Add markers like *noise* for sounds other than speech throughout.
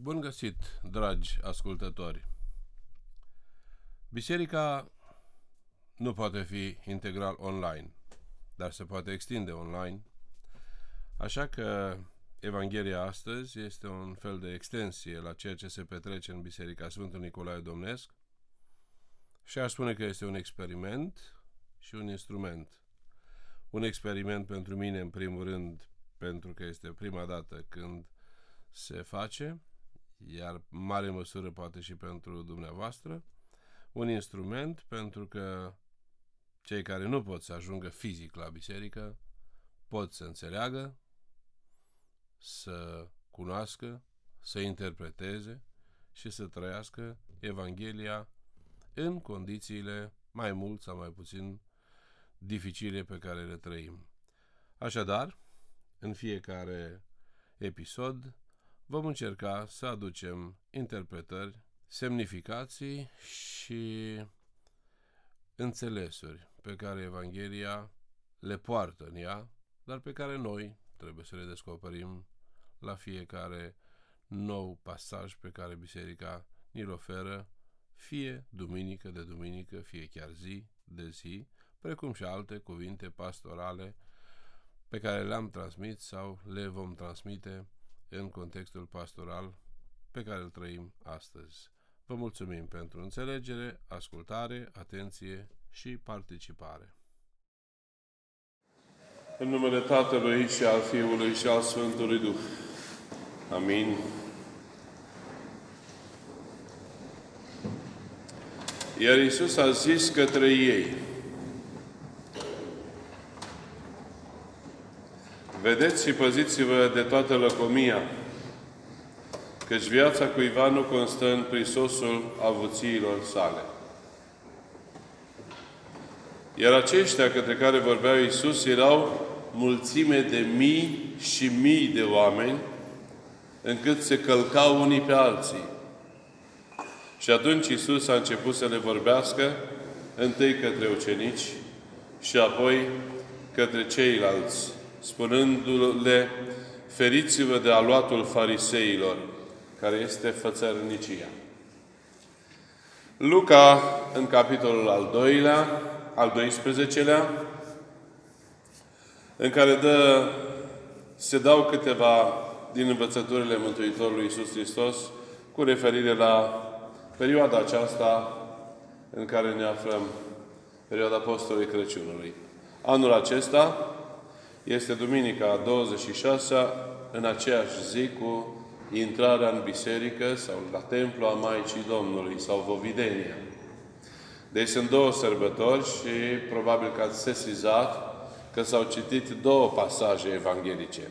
Bun găsit, dragi ascultători! Biserica nu poate fi integral online, dar se poate extinde online. Așa că Evanghelia astăzi este un fel de extensie la ceea ce se petrece în Biserica Sfântul Nicolae Domnesc și aș spune că este un experiment și un instrument. Un experiment pentru mine, în primul rând, pentru că este prima dată când se face, iar în mare măsură poate și pentru dumneavoastră, un instrument pentru că cei care nu pot să ajungă fizic la biserică pot să înțeleagă, să cunoască, să interpreteze și să trăiască Evanghelia în condițiile mai mult sau mai puțin dificile pe care le trăim. Așadar, în fiecare episod vom încerca să aducem interpretări, semnificații și înțelesuri pe care Evanghelia le poartă în ea, dar pe care noi trebuie să le descoperim la fiecare nou pasaj pe care Biserica ni-l oferă, fie duminică de duminică, fie chiar zi de zi, precum și alte cuvinte pastorale pe care le-am transmit sau le vom transmite în contextul pastoral pe care îl trăim astăzi. Vă mulțumim pentru înțelegere, ascultare, atenție și participare. În numele Tatălui și al Fiului și al Sfântului Duh. Amin. Iar Iisus a zis către ei, Vedeți și păziți-vă de toată lăcomia, căci viața cuiva nu constă în prisosul avuțiilor sale. Iar aceștia către care vorbea Iisus erau mulțime de mii și mii de oameni, încât se călcau unii pe alții. Și atunci Iisus a început să le vorbească, întâi către ucenici și apoi către ceilalți spunându-le, feriți-vă de aluatul fariseilor, care este fățărnicia. Luca, în capitolul al doilea, al 12-lea, în care dă, se dau câteva din învățăturile Mântuitorului Iisus Hristos cu referire la perioada aceasta în care ne aflăm, perioada Apostolului Crăciunului. Anul acesta, este duminica 26 în aceeași zi cu intrarea în biserică sau la templu a Maicii Domnului sau Vovidenia. Deci sunt două sărbători și probabil că ați sesizat că s-au citit două pasaje evanghelice.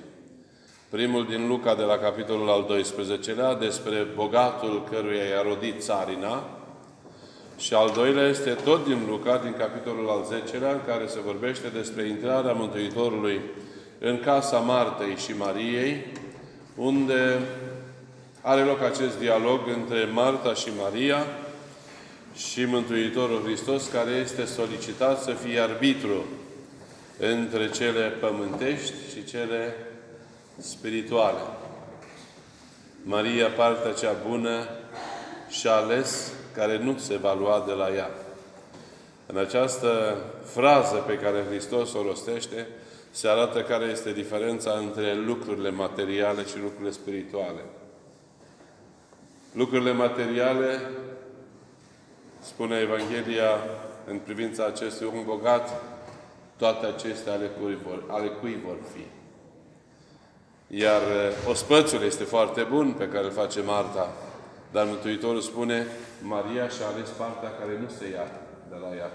Primul din Luca de la capitolul al 12-lea despre bogatul căruia i-a rodit țarina și al doilea este tot din Luca, din capitolul al 10-lea, în care se vorbește despre intrarea Mântuitorului în casa Martei și Mariei, unde are loc acest dialog între Marta și Maria și Mântuitorul Hristos, care este solicitat să fie arbitru între cele pământești și cele spirituale. Maria, partea cea bună, și ales care nu se va lua de la ea. În această frază pe care Hristos o rostește, se arată care este diferența între lucrurile materiale și lucrurile spirituale. Lucrurile materiale, spune Evanghelia în privința acestui om bogat, toate acestea ale cui vor, ale cui vor fi. Iar eh, ospățul este foarte bun pe care îl face Marta, dar Mântuitorul spune, Maria și-a ales partea care nu se ia de la ea.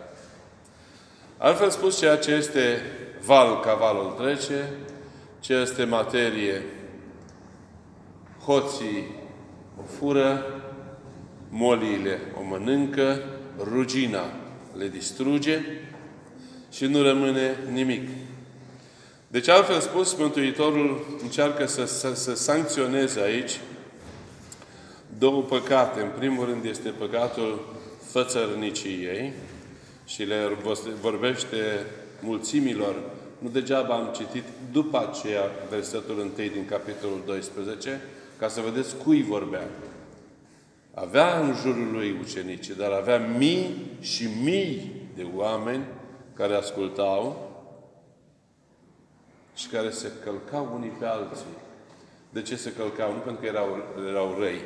Altfel spus, ceea ce este val ca valul trece, ce este materie, hoții o fură, moliile o mănâncă, rugina le distruge și nu rămâne nimic. Deci, altfel spus, Mântuitorul încearcă să, să, să sancționeze aici două păcate. În primul rând este păcatul fățărniciei și le vorbește mulțimilor. Nu degeaba am citit după aceea versetul 1 din capitolul 12, ca să vedeți cui vorbea. Avea în jurul lui ucenici, dar avea mii și mii de oameni care ascultau și care se călcau unii pe alții. De ce se călcau? Nu pentru că erau, erau răi,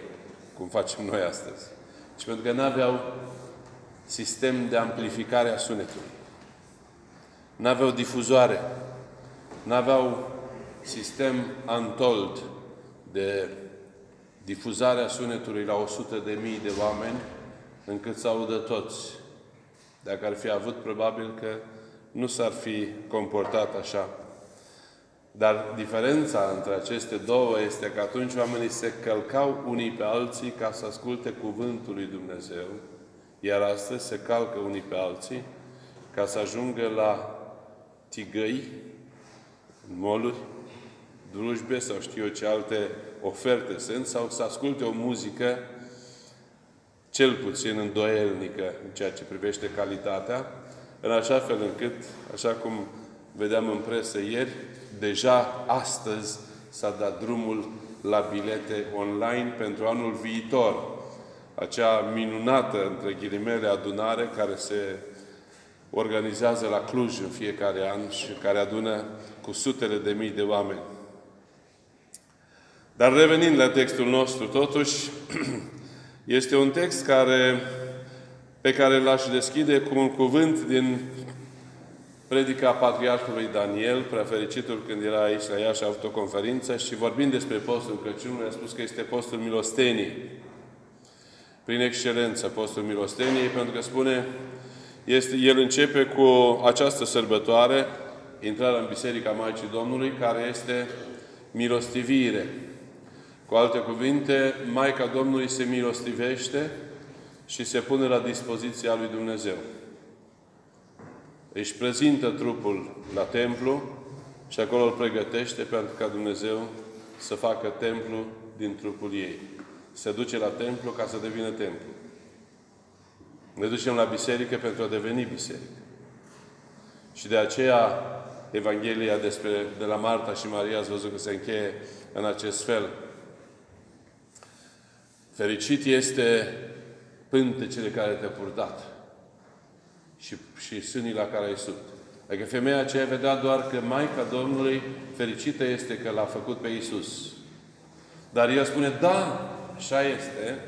cum facem noi astăzi, ci pentru că nu aveau sistem de amplificare a sunetului. Nu aveau difuzoare. Nu aveau sistem untold de difuzare a sunetului la 100 de mii de oameni încât să audă toți. Dacă ar fi avut, probabil că nu s-ar fi comportat așa. Dar diferența între aceste două este că atunci oamenii se călcau unii pe alții ca să asculte Cuvântul lui Dumnezeu, iar astăzi se calcă unii pe alții ca să ajungă la tigăi, moluri, drujbe sau știu eu ce alte oferte sunt, sau să asculte o muzică cel puțin îndoielnică în ceea ce privește calitatea, în așa fel încât, așa cum vedeam în presă ieri, deja astăzi s-a dat drumul la bilete online pentru anul viitor. Acea minunată, între ghilimele, adunare care se organizează la Cluj în fiecare an și care adună cu sutele de mii de oameni. Dar revenind la textul nostru, totuși, *clears throat* este un text care, pe care l-aș deschide cu un cuvânt din predica Patriarhului Daniel, prefericitul când era aici la ea și a avut o conferință și vorbind despre postul Crăciunului, a spus că este postul milosteniei. Prin excelență, postul milosteniei, pentru că spune, este, el începe cu această sărbătoare, intrarea în Biserica Maicii Domnului, care este milostivire. Cu alte cuvinte, Maica Domnului se milostivește și se pune la dispoziția lui Dumnezeu. Își prezintă trupul la templu și acolo îl pregătește pentru ca Dumnezeu să facă templu din trupul ei. Se duce la templu ca să devină templu. Ne ducem la biserică pentru a deveni biserică. Și de aceea Evanghelia despre, de la Marta și Maria ați văzut că se încheie în acest fel. Fericit este pântecele care te-a purtat și, și sânii la care ai sub. Adică femeia aceea vedea doar că Maica Domnului fericită este că l-a făcut pe Isus. Dar el spune, da, așa este,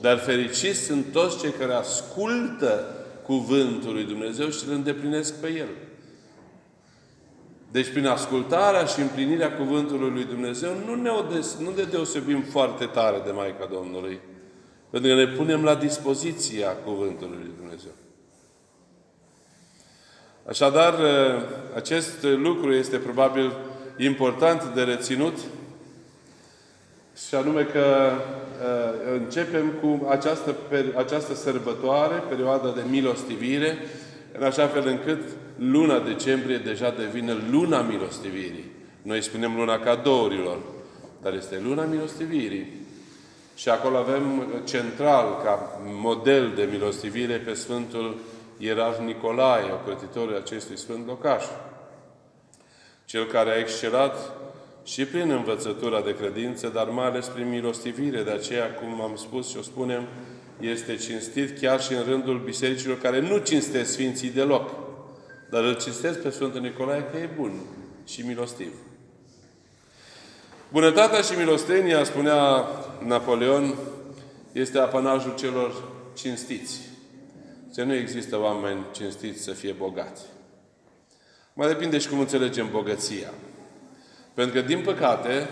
dar fericiți sunt toți cei care ascultă cuvântul lui Dumnezeu și îl îndeplinesc pe el. Deci prin ascultarea și împlinirea cuvântului lui Dumnezeu nu ne, odes, nu ne deosebim foarte tare de Maica Domnului. Pentru că ne punem la dispoziția cuvântului lui Dumnezeu. Așadar, acest lucru este probabil important de reținut și anume că uh, începem cu această, această sărbătoare, perioada de milostivire, în așa fel încât luna decembrie deja devine luna milostivirii. Noi spunem luna cadourilor, dar este luna milostivirii. Și acolo avem central, ca model de milostivire, pe Sfântul Ierarh Nicolae, ocrotitorul acestui Sfânt Locaș. Cel care a excelat și prin învățătura de credință, dar mai ales prin milostivire. De aceea, cum am spus și o spunem, este cinstit chiar și în rândul bisericilor care nu cinstesc Sfinții deloc. Dar îl cinstesc pe Sfântul Nicolae că e bun și milostiv. Bunătatea și milostenia, spunea Napoleon, este apanajul celor cinstiți. Să nu există oameni cinstiți să fie bogați. Mai depinde și cum înțelegem bogăția. Pentru că, din păcate,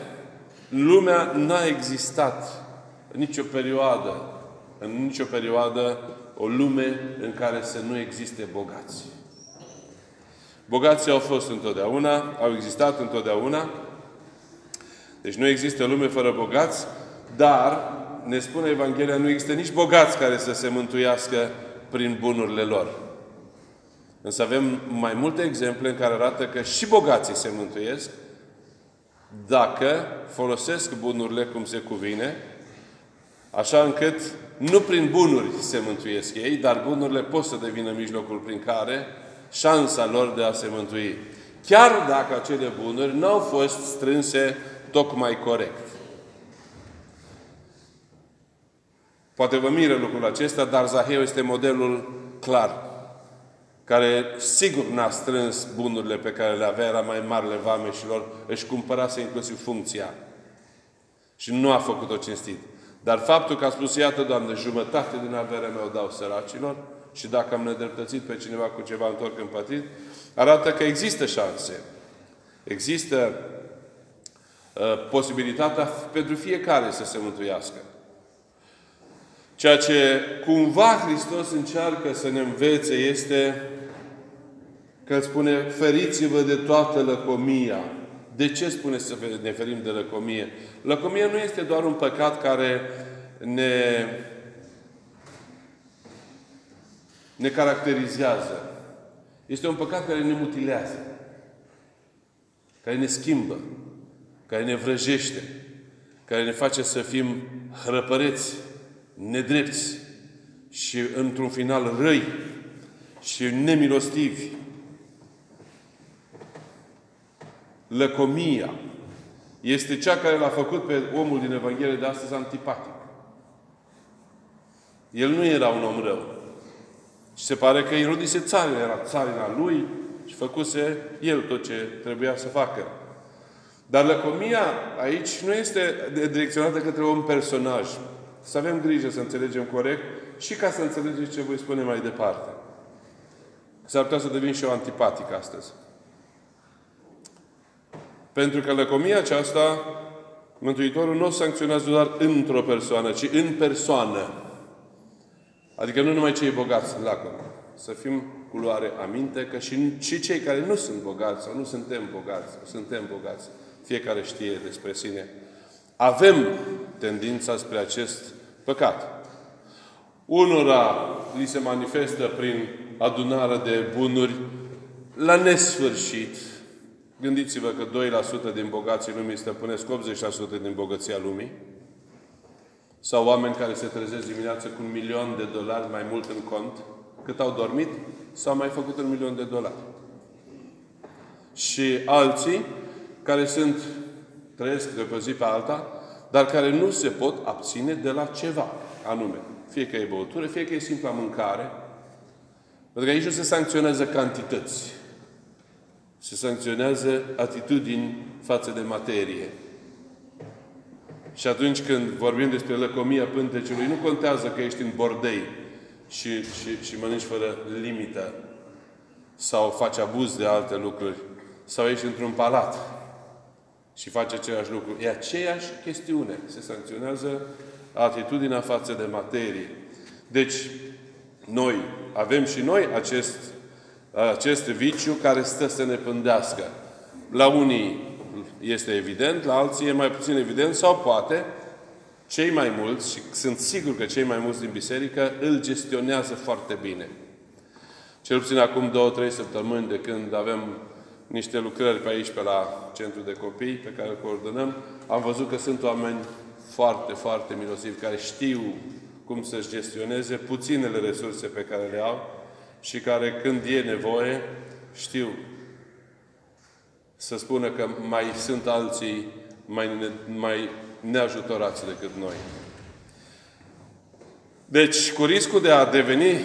lumea n-a existat în nicio perioadă, în nicio perioadă, o lume în care să nu existe bogați. Bogații au fost întotdeauna, au existat întotdeauna. Deci nu există lume fără bogați, dar, ne spune Evanghelia, nu există nici bogați care să se mântuiască prin bunurile lor. Însă avem mai multe exemple în care arată că și bogații se mântuiesc dacă folosesc bunurile cum se cuvine, așa încât nu prin bunuri se mântuiesc ei, dar bunurile pot să devină mijlocul prin care șansa lor de a se mântui. Chiar dacă acele bunuri nu au fost strânse tocmai corect. Poate vă miră lucrul acesta, dar Zaheu este modelul clar, care sigur n-a strâns bunurile pe care le avea, era mai marele vameșilor, își cumpărase inclusiv funcția. Și nu a făcut-o cinstit. Dar faptul că a spus, iată, Doamne, jumătate din averea mea o dau săracilor și dacă am nedreptățit pe cineva cu ceva întorc în pătit, arată că există șanse. Există uh, posibilitatea pentru fiecare să se mântuiască. Ceea ce cumva Hristos încearcă să ne învețe este că îl spune, feriți-vă de toată lăcomia. De ce spune să ne ferim de lăcomie? Lăcomia nu este doar un păcat care ne, ne caracterizează. Este un păcat care ne mutilează, care ne schimbă, care ne vrăjește, care ne face să fim hrăpăreți, nedrepți și într-un final răi și nemilostivi. Lăcomia este cea care l-a făcut pe omul din Evanghelie de astăzi antipatic. El nu era un om rău. Și se pare că irodise țarina, era țarina lui și făcuse el tot ce trebuia să facă. Dar lăcomia aici nu este direcționată către un personaj. Să avem grijă să înțelegem corect și ca să înțelegeți ce voi spune mai departe. S-ar putea să devin și eu antipatic astăzi. Pentru că lăcomia aceasta, Mântuitorul nu o sancționează doar într-o persoană, ci în persoană. Adică nu numai cei bogați sunt lacomi. Să fim cu luare aminte că și, și cei care nu sunt bogați sau nu suntem bogați, suntem bogați, fiecare știe despre sine, avem tendința spre acest păcat. Unora li se manifestă prin adunare de bunuri la nesfârșit. Gândiți-vă că 2% din bogații lumii stăpânesc 80% din bogăția lumii. Sau oameni care se trezesc dimineața cu un milion de dolari mai mult în cont, cât au dormit, sau mai făcut un milion de dolari. Și alții care sunt, trăiesc de pe zi pe alta, dar care nu se pot abține de la ceva anume. Fie că e băutură, fie că e simpla mâncare. Pentru că aici nu se sancționează cantități. Se sancționează atitudini față de materie. Și atunci când vorbim despre lăcomia pântecului, nu contează că ești în bordei și, și, și mănânci fără limită sau faci abuz de alte lucruri sau ești într-un palat și faci același lucru. E aceeași chestiune. Se sancționează atitudinea față de materie. Deci, noi avem și noi acest, acest viciu care stă să ne pândească. La unii este evident, la alții e mai puțin evident sau poate cei mai mulți, și sunt sigur că cei mai mulți din biserică, îl gestionează foarte bine. Cel puțin acum două, trei săptămâni de când avem niște lucrări pe aici, pe la centru de copii, pe care îl coordonăm, am văzut că sunt oameni foarte, foarte milosivi, care știu cum să-și gestioneze puținele resurse pe care le au și care, când e nevoie, știu să spună că mai sunt alții mai, ne, mai neajutorați decât noi. Deci, cu riscul de a deveni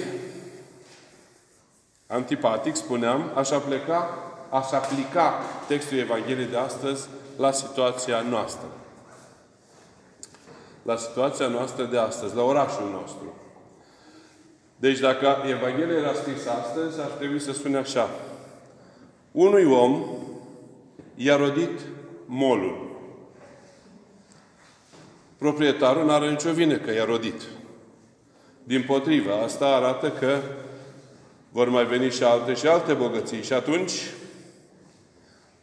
antipatic, spuneam, aș pleca, aș aplica textul Evangheliei de astăzi la situația noastră. La situația noastră de astăzi, la orașul nostru. Deci dacă Evanghelia era scrisă astăzi, ar trebui să spune așa. Unui om i-a rodit molul. Proprietarul nu are nicio vină că i-a rodit. Din potrivă, asta arată că vor mai veni și alte și alte bogății. Și atunci,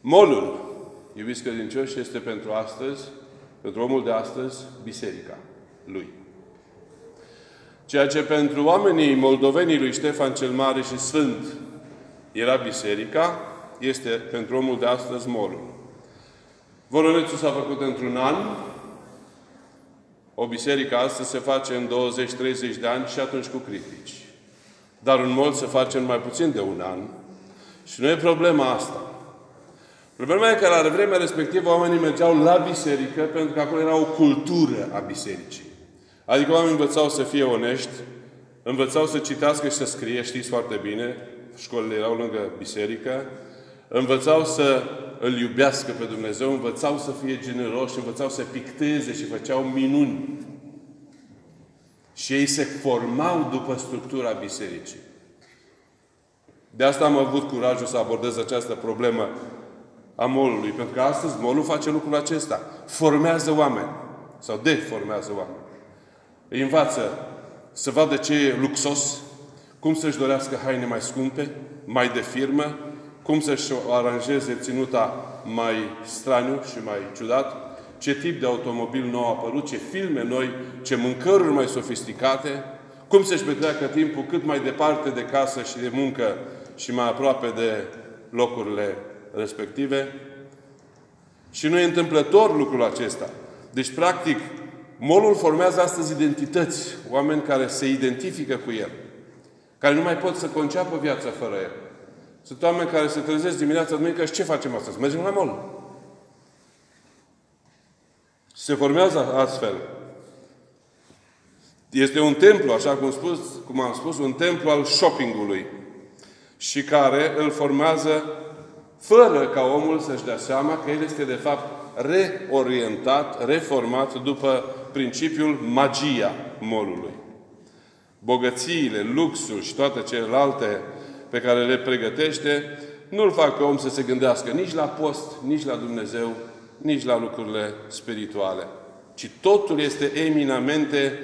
molul, iubiți credincioși, este pentru astăzi, pentru omul de astăzi, biserica lui. Ceea ce pentru oamenii moldovenii lui Ștefan cel Mare și Sfânt era biserica, este pentru omul de astăzi molul. Voronețul s-a făcut într-un an, o biserică astăzi se face în 20-30 de ani și atunci cu critici. Dar un mol se face în mai puțin de un an. Și nu e problema asta. Problema e că la vremea respectivă oamenii mergeau la biserică pentru că acolo era o cultură a bisericii. Adică oamenii învățau să fie onești, învățau să citească și să scrie, știți foarte bine, școlile erau lângă biserică, învățau să îl iubească pe Dumnezeu, învățau să fie generoși, învățau să picteze și făceau minuni. Și ei se formau după structura bisericii. De asta am avut curajul să abordez această problemă a molului. Pentru că astăzi molul face lucrul acesta. Formează oameni. Sau deformează oameni. Îi învață să vadă ce e luxos, cum să-și dorească haine mai scumpe, mai de firmă, cum să-și aranjeze ținuta mai straniu și mai ciudat, ce tip de automobil nou a apărut, ce filme noi, ce mâncăruri mai sofisticate, cum să-și petreacă timpul cât mai departe de casă și de muncă și mai aproape de locurile respective. Și nu e întâmplător lucrul acesta. Deci, practic, molul formează astăzi identități, oameni care se identifică cu el, care nu mai pot să conceapă viața fără el. Sunt oameni care se trezesc dimineața duminică și ce facem astăzi? Mergem la mol. Se formează astfel. Este un templu, așa cum, spus, cum am spus, un templu al shoppingului și care îl formează fără ca omul să-și dea seama că el este de fapt reorientat, reformat după principiul magia molului. Bogățiile, luxul și toate celelalte pe care le pregătește, nu-l fac pe om să se gândească nici la post, nici la Dumnezeu, nici la lucrurile spirituale. Ci totul este eminamente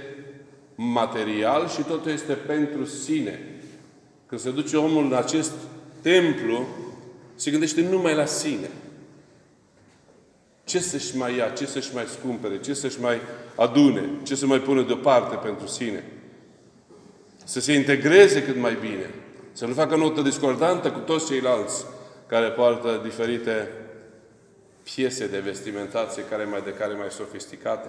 material și totul este pentru sine. Când se duce omul în acest templu, se gândește numai la sine. Ce să-și mai ia, ce să-și mai scumpere, ce să-și mai adune, ce să mai pună deoparte pentru sine. Să se integreze cât mai bine. Să nu facă notă discordantă cu toți ceilalți care poartă diferite piese de vestimentație care mai de care mai sofisticate.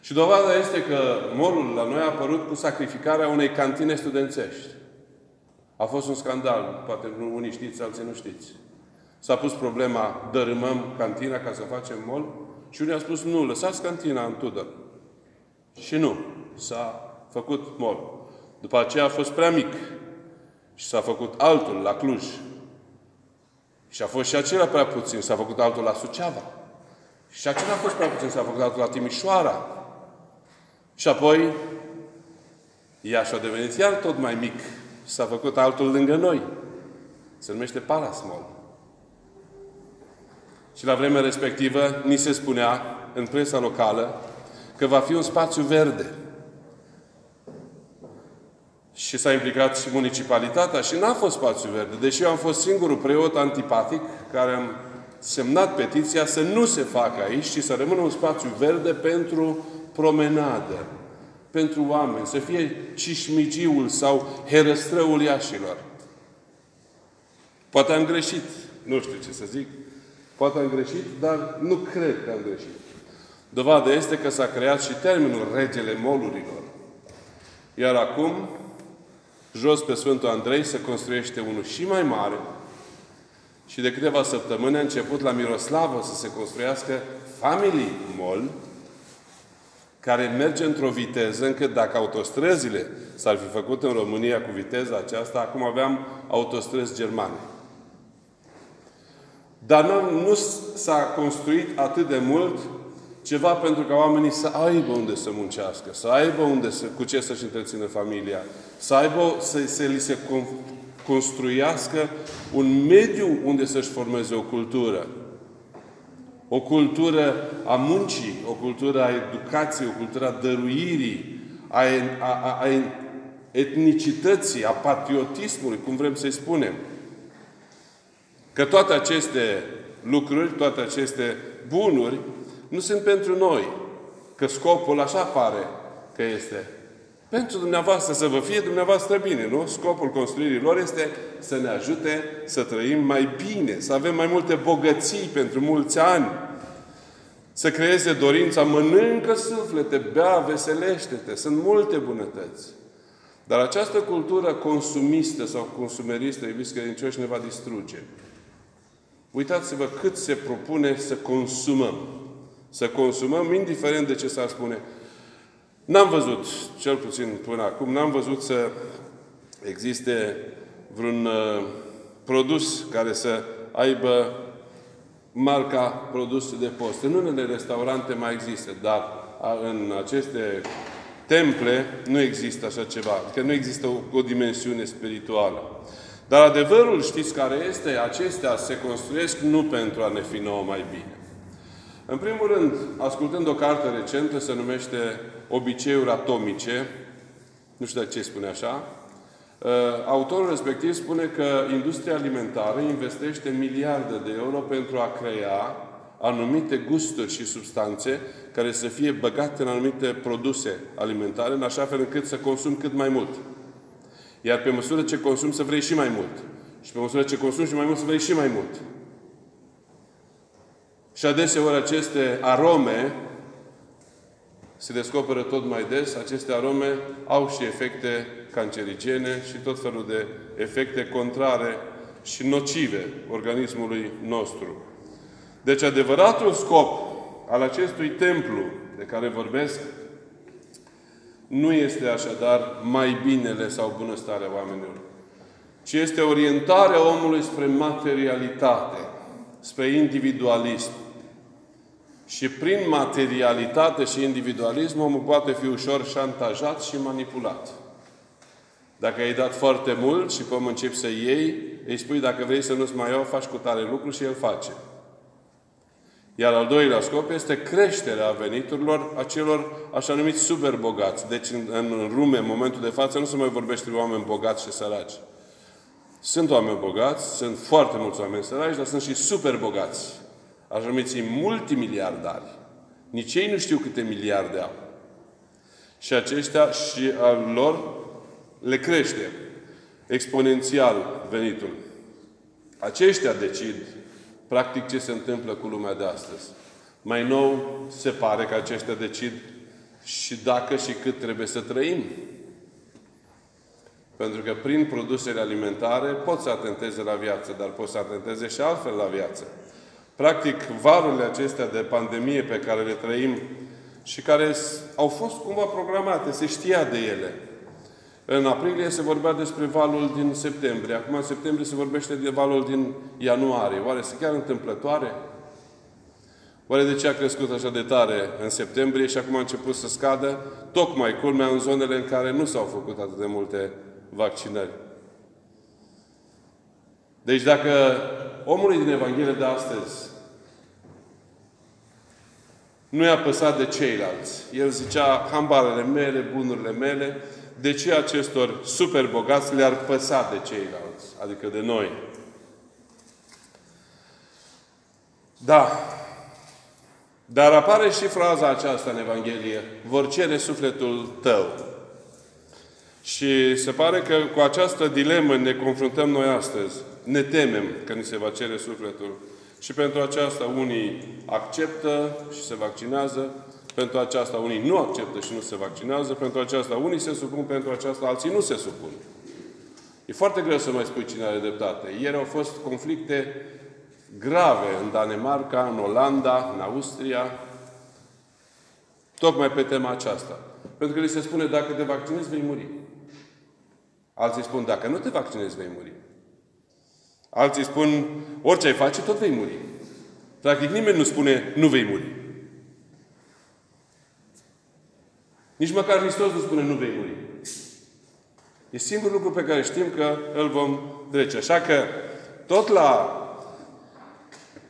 Și dovada este că morul la noi a apărut cu sacrificarea unei cantine studențești. A fost un scandal, poate unii știți, alții nu știți. S-a pus problema, dărâmăm cantina ca să facem mol? Și unii au spus, nu, lăsați cantina în Tudor. Și nu, s-a făcut mol. După aceea a fost prea mic și s-a făcut altul la Cluj. Și a fost și acela prea puțin, s-a făcut altul la Suceava. Și acela a fost prea puțin, s-a făcut altul la Timișoara. Și apoi Iași a devenit iar tot mai mic s-a făcut altul lângă noi. Se numește Parasmol. Și la vremea respectivă ni se spunea în presa locală că va fi un spațiu verde. Și s-a implicat și municipalitatea și n-a fost spațiu verde. Deși eu am fost singurul preot antipatic care am semnat petiția să nu se facă aici, ci să rămână un spațiu verde pentru promenadă pentru oameni, să fie cișmigiul sau herăstrăul iașilor. Poate am greșit, nu știu ce să zic, poate am greșit, dar nu cred că am greșit. Dovada este că s-a creat și termenul regele molurilor. Iar acum, jos pe Sfântul Andrei, se construiește unul și mai mare, și de câteva săptămâni a început la Miroslavă să se construiască Family Mall, care merge într-o viteză încât dacă autostrăzile s-ar fi făcut în România cu viteza aceasta, acum aveam autostrăzi germane. Dar nu, nu s-a construit atât de mult ceva pentru ca oamenii să aibă unde să muncească, să aibă unde să, cu ce să-și întrețină familia, să aibă, să, să li se construiască un mediu unde să-și formeze o cultură o cultură a muncii, o cultură a educației, o cultură a dăruirii, a, a, a etnicității, a patriotismului, cum vrem să-i spunem. Că toate aceste lucruri, toate aceste bunuri, nu sunt pentru noi. Că scopul așa pare că este. Pentru dumneavoastră să vă fie dumneavoastră bine, nu? Scopul construirii lor este să ne ajute să trăim mai bine, să avem mai multe bogății pentru mulți ani, să creeze dorința, mănâncă suflete, bea, veselește-te. Sunt multe bunătăți. Dar această cultură consumistă sau consumeristă, iubiți credincioși, ne va distruge. Uitați-vă cât se propune să consumăm. Să consumăm, indiferent de ce s-ar spune. N-am văzut, cel puțin până acum, n-am văzut să existe vreun uh, produs care să aibă marca produs de post. În unele restaurante mai există, dar în aceste temple nu există așa ceva. Adică nu există o, o dimensiune spirituală. Dar adevărul, știți care este? Acestea se construiesc nu pentru a ne fi nouă mai bine. În primul rând, ascultând o carte recentă, se numește Obiceiuri atomice, nu știu de ce spune așa, uh, autorul respectiv spune că industria alimentară investește miliarde de euro pentru a crea anumite gusturi și substanțe care să fie băgate în anumite produse alimentare, în așa fel încât să consumi cât mai mult. Iar pe măsură ce consumi să vrei și mai mult. Și pe măsură ce consumi și mai mult să vrei și mai mult. Și adeseori aceste arome se descoperă tot mai des, aceste arome au și efecte cancerigene și tot felul de efecte contrare și nocive organismului nostru. Deci adevăratul scop al acestui templu de care vorbesc nu este așadar mai binele sau bunăstarea oamenilor, ci este orientarea omului spre materialitate, spre individualism. Și prin materialitate și individualism omul poate fi ușor șantajat și manipulat. Dacă ai dat foarte mult și pe încep să iei, îi spui dacă vrei să nu-ți mai iau, faci cu tare lucru și el face. Iar al doilea scop este creșterea veniturilor acelor așa numiți super bogați. Deci în, în lume, în momentul de față, nu se mai vorbește de oameni bogați și săraci. Sunt oameni bogați, sunt foarte mulți oameni săraci, dar sunt și super bogați. Așa numiți multimiliardari. Nici ei nu știu câte miliarde au. Și aceștia și al lor le crește exponențial venitul. Aceștia decid practic ce se întâmplă cu lumea de astăzi. Mai nou, se pare că aceștia decid și dacă și cât trebuie să trăim. Pentru că prin produsele alimentare pot să atenteze la viață, dar pot să atenteze și altfel la viață. Practic, varurile acestea de pandemie pe care le trăim și care au fost cumva programate, se știa de ele. În aprilie se vorbea despre valul din septembrie. Acum în septembrie se vorbește de valul din ianuarie. Oare se chiar întâmplătoare? Oare de ce a crescut așa de tare în septembrie și acum a început să scadă? Tocmai culmea în zonele în care nu s-au făcut atât de multe vaccinări. Deci dacă omului din Evanghelie de astăzi nu i-a păsat de ceilalți, el zicea, hambarele mele, bunurile mele, de ce acestor super bogați le-ar păsa de ceilalți, adică de noi. Da. Dar apare și fraza aceasta în Evanghelie. Vor cere sufletul tău. Și se pare că cu această dilemă ne confruntăm noi astăzi. Ne temem că ni se va cere sufletul. Și pentru aceasta unii acceptă și se vaccinează, pentru aceasta unii nu acceptă și nu se vaccinează, pentru aceasta unii se supun, pentru aceasta alții nu se supun. E foarte greu să mai spui cine are dreptate. Ieri au fost conflicte grave în Danemarca, în Olanda, în Austria, tocmai pe tema aceasta. Pentru că li se spune, dacă te vaccinezi, vei muri. Alții spun, dacă nu te vaccinezi, vei muri. Alții spun, orice ai face, tot vei muri. Practic nimeni nu spune, nu vei muri. Nici măcar Hristos nu spune nu vei muri. E singurul lucru pe care știm că îl vom trece. Așa că tot la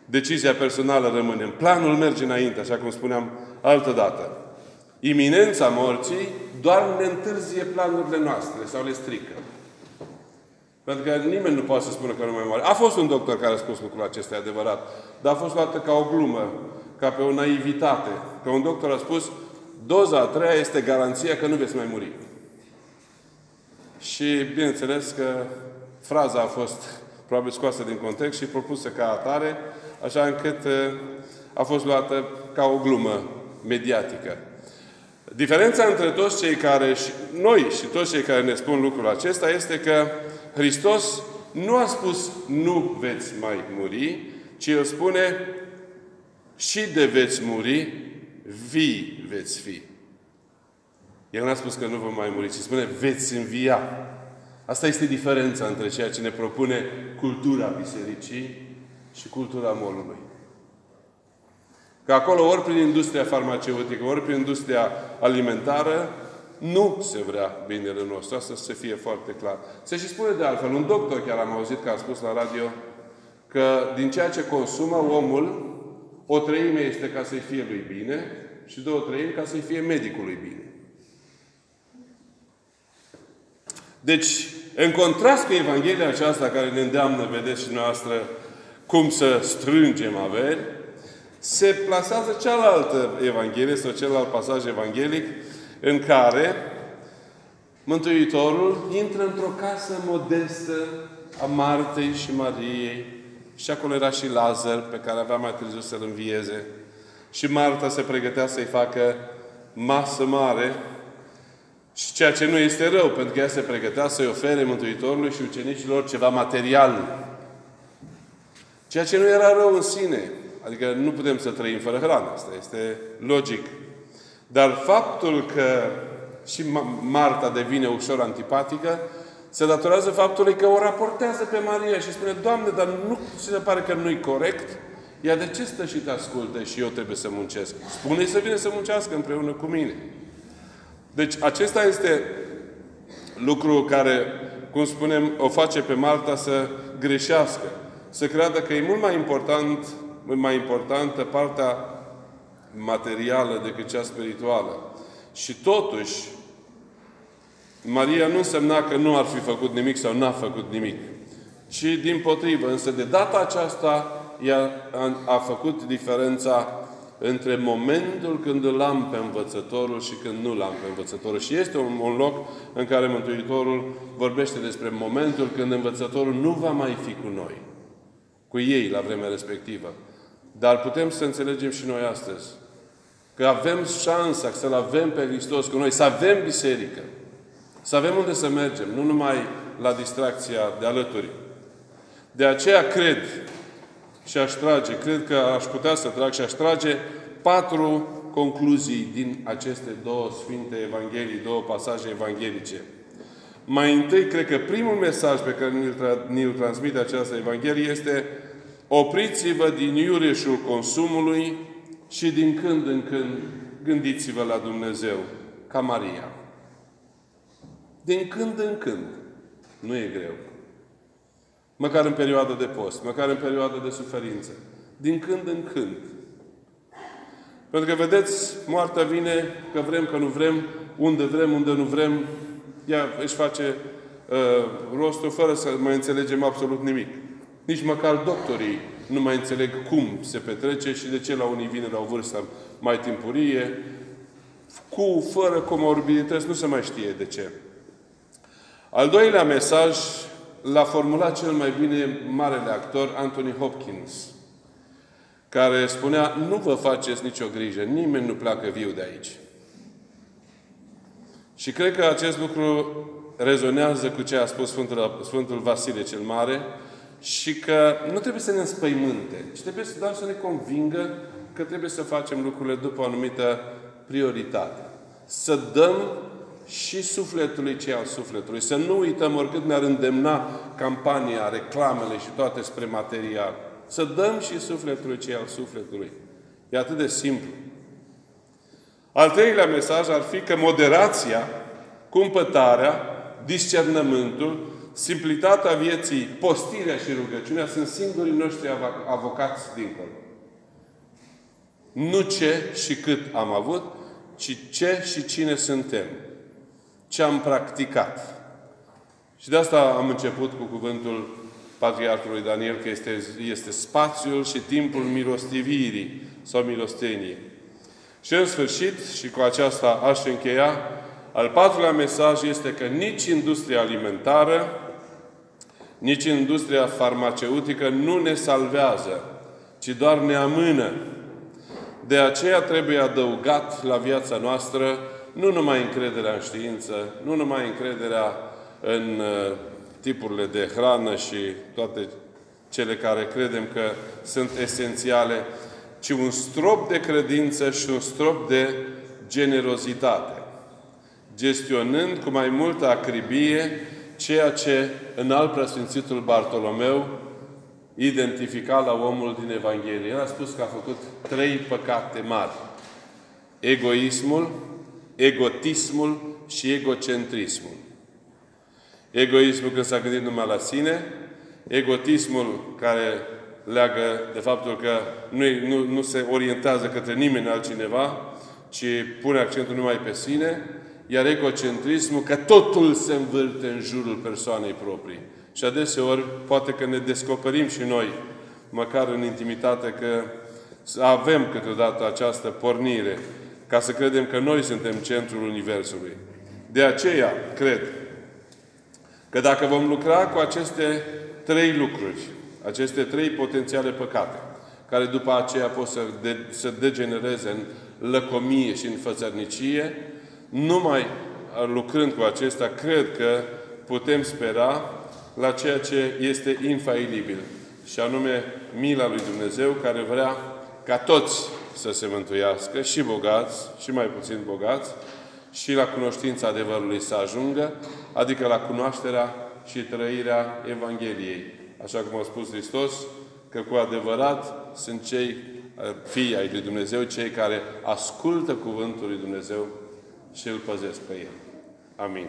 decizia personală rămânem. Planul merge înainte, așa cum spuneam altă dată. Iminența morții doar ne întârzie planurile noastre sau le strică. Pentru că nimeni nu poate să spună că nu mai moare. A fost un doctor care a spus lucrul acesta, e adevărat. Dar a fost luată ca o glumă, ca pe o naivitate. Că un doctor a spus, Doza a treia este garanția că nu veți mai muri. Și bineînțeles că fraza a fost probabil scoasă din context și propusă ca atare, așa încât uh, a fost luată ca o glumă mediatică. Diferența între toți cei care, și noi și toți cei care ne spun lucrul acesta este că Hristos nu a spus nu veți mai muri, ci El spune și de veți muri, vii veți fi. El n-a spus că nu vom mai muri, ci spune veți învia. Asta este diferența între ceea ce ne propune cultura bisericii și cultura molului. Că acolo, ori prin industria farmaceutică, ori prin industria alimentară, nu se vrea binele nostru. Asta să fie foarte clar. Se și spune de altfel, un doctor chiar am auzit că a spus la radio că din ceea ce consumă omul, o treime este ca să-i fie lui bine și două treimi ca să-i fie medicului bine. Deci, în contrast cu Evanghelia aceasta care ne îndeamnă, vedeți și noastră, cum să strângem averi, se plasează cealaltă Evanghelie sau celălalt pasaj evanghelic în care Mântuitorul intră într-o casă modestă a Martei și Mariei și acolo era și Lazar, pe care avea mai târziu să-l învieze. Și Marta se pregătea să-i facă masă mare și ceea ce nu este rău, pentru că ea se pregătea să-i ofere Mântuitorului și ucenicilor ceva material. Ceea ce nu era rău în sine. Adică nu putem să trăim fără hrană. Asta este logic. Dar faptul că și Marta devine ușor antipatică, se datorează faptului că o raportează pe Maria și spune, Doamne, dar nu se pare că nu-i corect? Ea de ce stă și te ascultă și eu trebuie să muncesc? Spune-i să vină să muncească împreună cu mine. Deci acesta este lucru care, cum spunem, o face pe Marta să greșească. Să creadă că e mult mai important, mult mai importantă partea materială decât cea spirituală. Și totuși, Maria nu însemna că nu ar fi făcut nimic sau n-a făcut nimic. Ci din potrivă. Însă de data aceasta ea a, a făcut diferența între momentul când îl am pe învățătorul și când nu l-am pe învățătorul. Și este un, un loc în care Mântuitorul vorbește despre momentul când învățătorul nu va mai fi cu noi. Cu ei la vremea respectivă. Dar putem să înțelegem și noi astăzi că avem șansa să-L avem pe Hristos cu noi, să avem biserică. Să avem unde să mergem, nu numai la distracția de alături. De aceea cred și aș trage, cred că aș putea să trag și aș trage patru concluzii din aceste două Sfinte Evanghelii, două pasaje evanghelice. Mai întâi, cred că primul mesaj pe care ni-l, tra- ni transmite această Evanghelie este opriți-vă din iureșul consumului și din când în când gândiți-vă la Dumnezeu, ca Maria. Din când în când. Nu e greu. Măcar în perioada de post, măcar în perioada de suferință. Din când în când. Pentru că, vedeți, moartea vine că vrem, că nu vrem, unde vrem, unde nu vrem. Ea își face uh, rostul fără să mai înțelegem absolut nimic. Nici măcar doctorii nu mai înțeleg cum se petrece și de ce la unii vine la o vârstă mai timpurie, cu, fără comorbidități, nu se mai știe de ce. Al doilea mesaj l-a formulat cel mai bine marele actor Anthony Hopkins, care spunea, nu vă faceți nicio grijă, nimeni nu pleacă viu de aici. Și cred că acest lucru rezonează cu ce a spus Sfântul, Sfântul Vasile cel Mare și că nu trebuie să ne înspăimânte, ci trebuie să doar să ne convingă că trebuie să facem lucrurile după o anumită prioritate. Să dăm și sufletului ce al sufletului. Să nu uităm oricât ne-ar îndemna campania, reclamele și toate spre material. Să dăm și sufletului ce al sufletului. E atât de simplu. Al treilea mesaj ar fi că moderația, cumpătarea, discernământul, simplitatea vieții, postirea și rugăciunea sunt singurii noștri avocați dincolo. Nu ce și cât am avut, ci ce și cine suntem ce am practicat. Și de asta am început cu cuvântul Patriarhului Daniel, că este, este spațiul și timpul milostivirii sau milosteniei. Și în sfârșit, și cu aceasta aș încheia, al patrulea mesaj este că nici industria alimentară, nici industria farmaceutică nu ne salvează, ci doar ne amână. De aceea trebuie adăugat la viața noastră nu numai încrederea în știință, nu numai încrederea în uh, tipurile de hrană și toate cele care credem că sunt esențiale, ci un strop de credință și un strop de generozitate. gestionând cu mai multă acribie ceea ce în alt preasfințitul Bartolomeu identifica la omul din Evanghelie. El a spus că a făcut trei păcate mari. Egoismul, egotismul și egocentrismul. Egoismul când s-a gândit numai la sine, egotismul care leagă de faptul că nu, nu, nu se orientează către nimeni altcineva, ci pune accentul numai pe sine, iar egocentrismul că totul se învârte în jurul persoanei proprii. Și adeseori poate că ne descoperim și noi, măcar în intimitate, că avem câteodată această pornire ca să credem că noi suntem centrul Universului. De aceea, cred că dacă vom lucra cu aceste trei lucruri, aceste trei potențiale păcate, care după aceea pot să, de, să degenereze în lăcomie și în fățărnicie, numai lucrând cu acesta, cred că putem spera la ceea ce este infailibil, și anume mila lui Dumnezeu, care vrea ca toți să se mântuiască, și bogați, și mai puțin bogați, și la cunoștința adevărului să ajungă, adică la cunoașterea și trăirea Evangheliei. Așa cum a spus Hristos, că cu adevărat sunt cei fii ai lui Dumnezeu, cei care ascultă cuvântul lui Dumnezeu și îl păzesc pe el. Amin.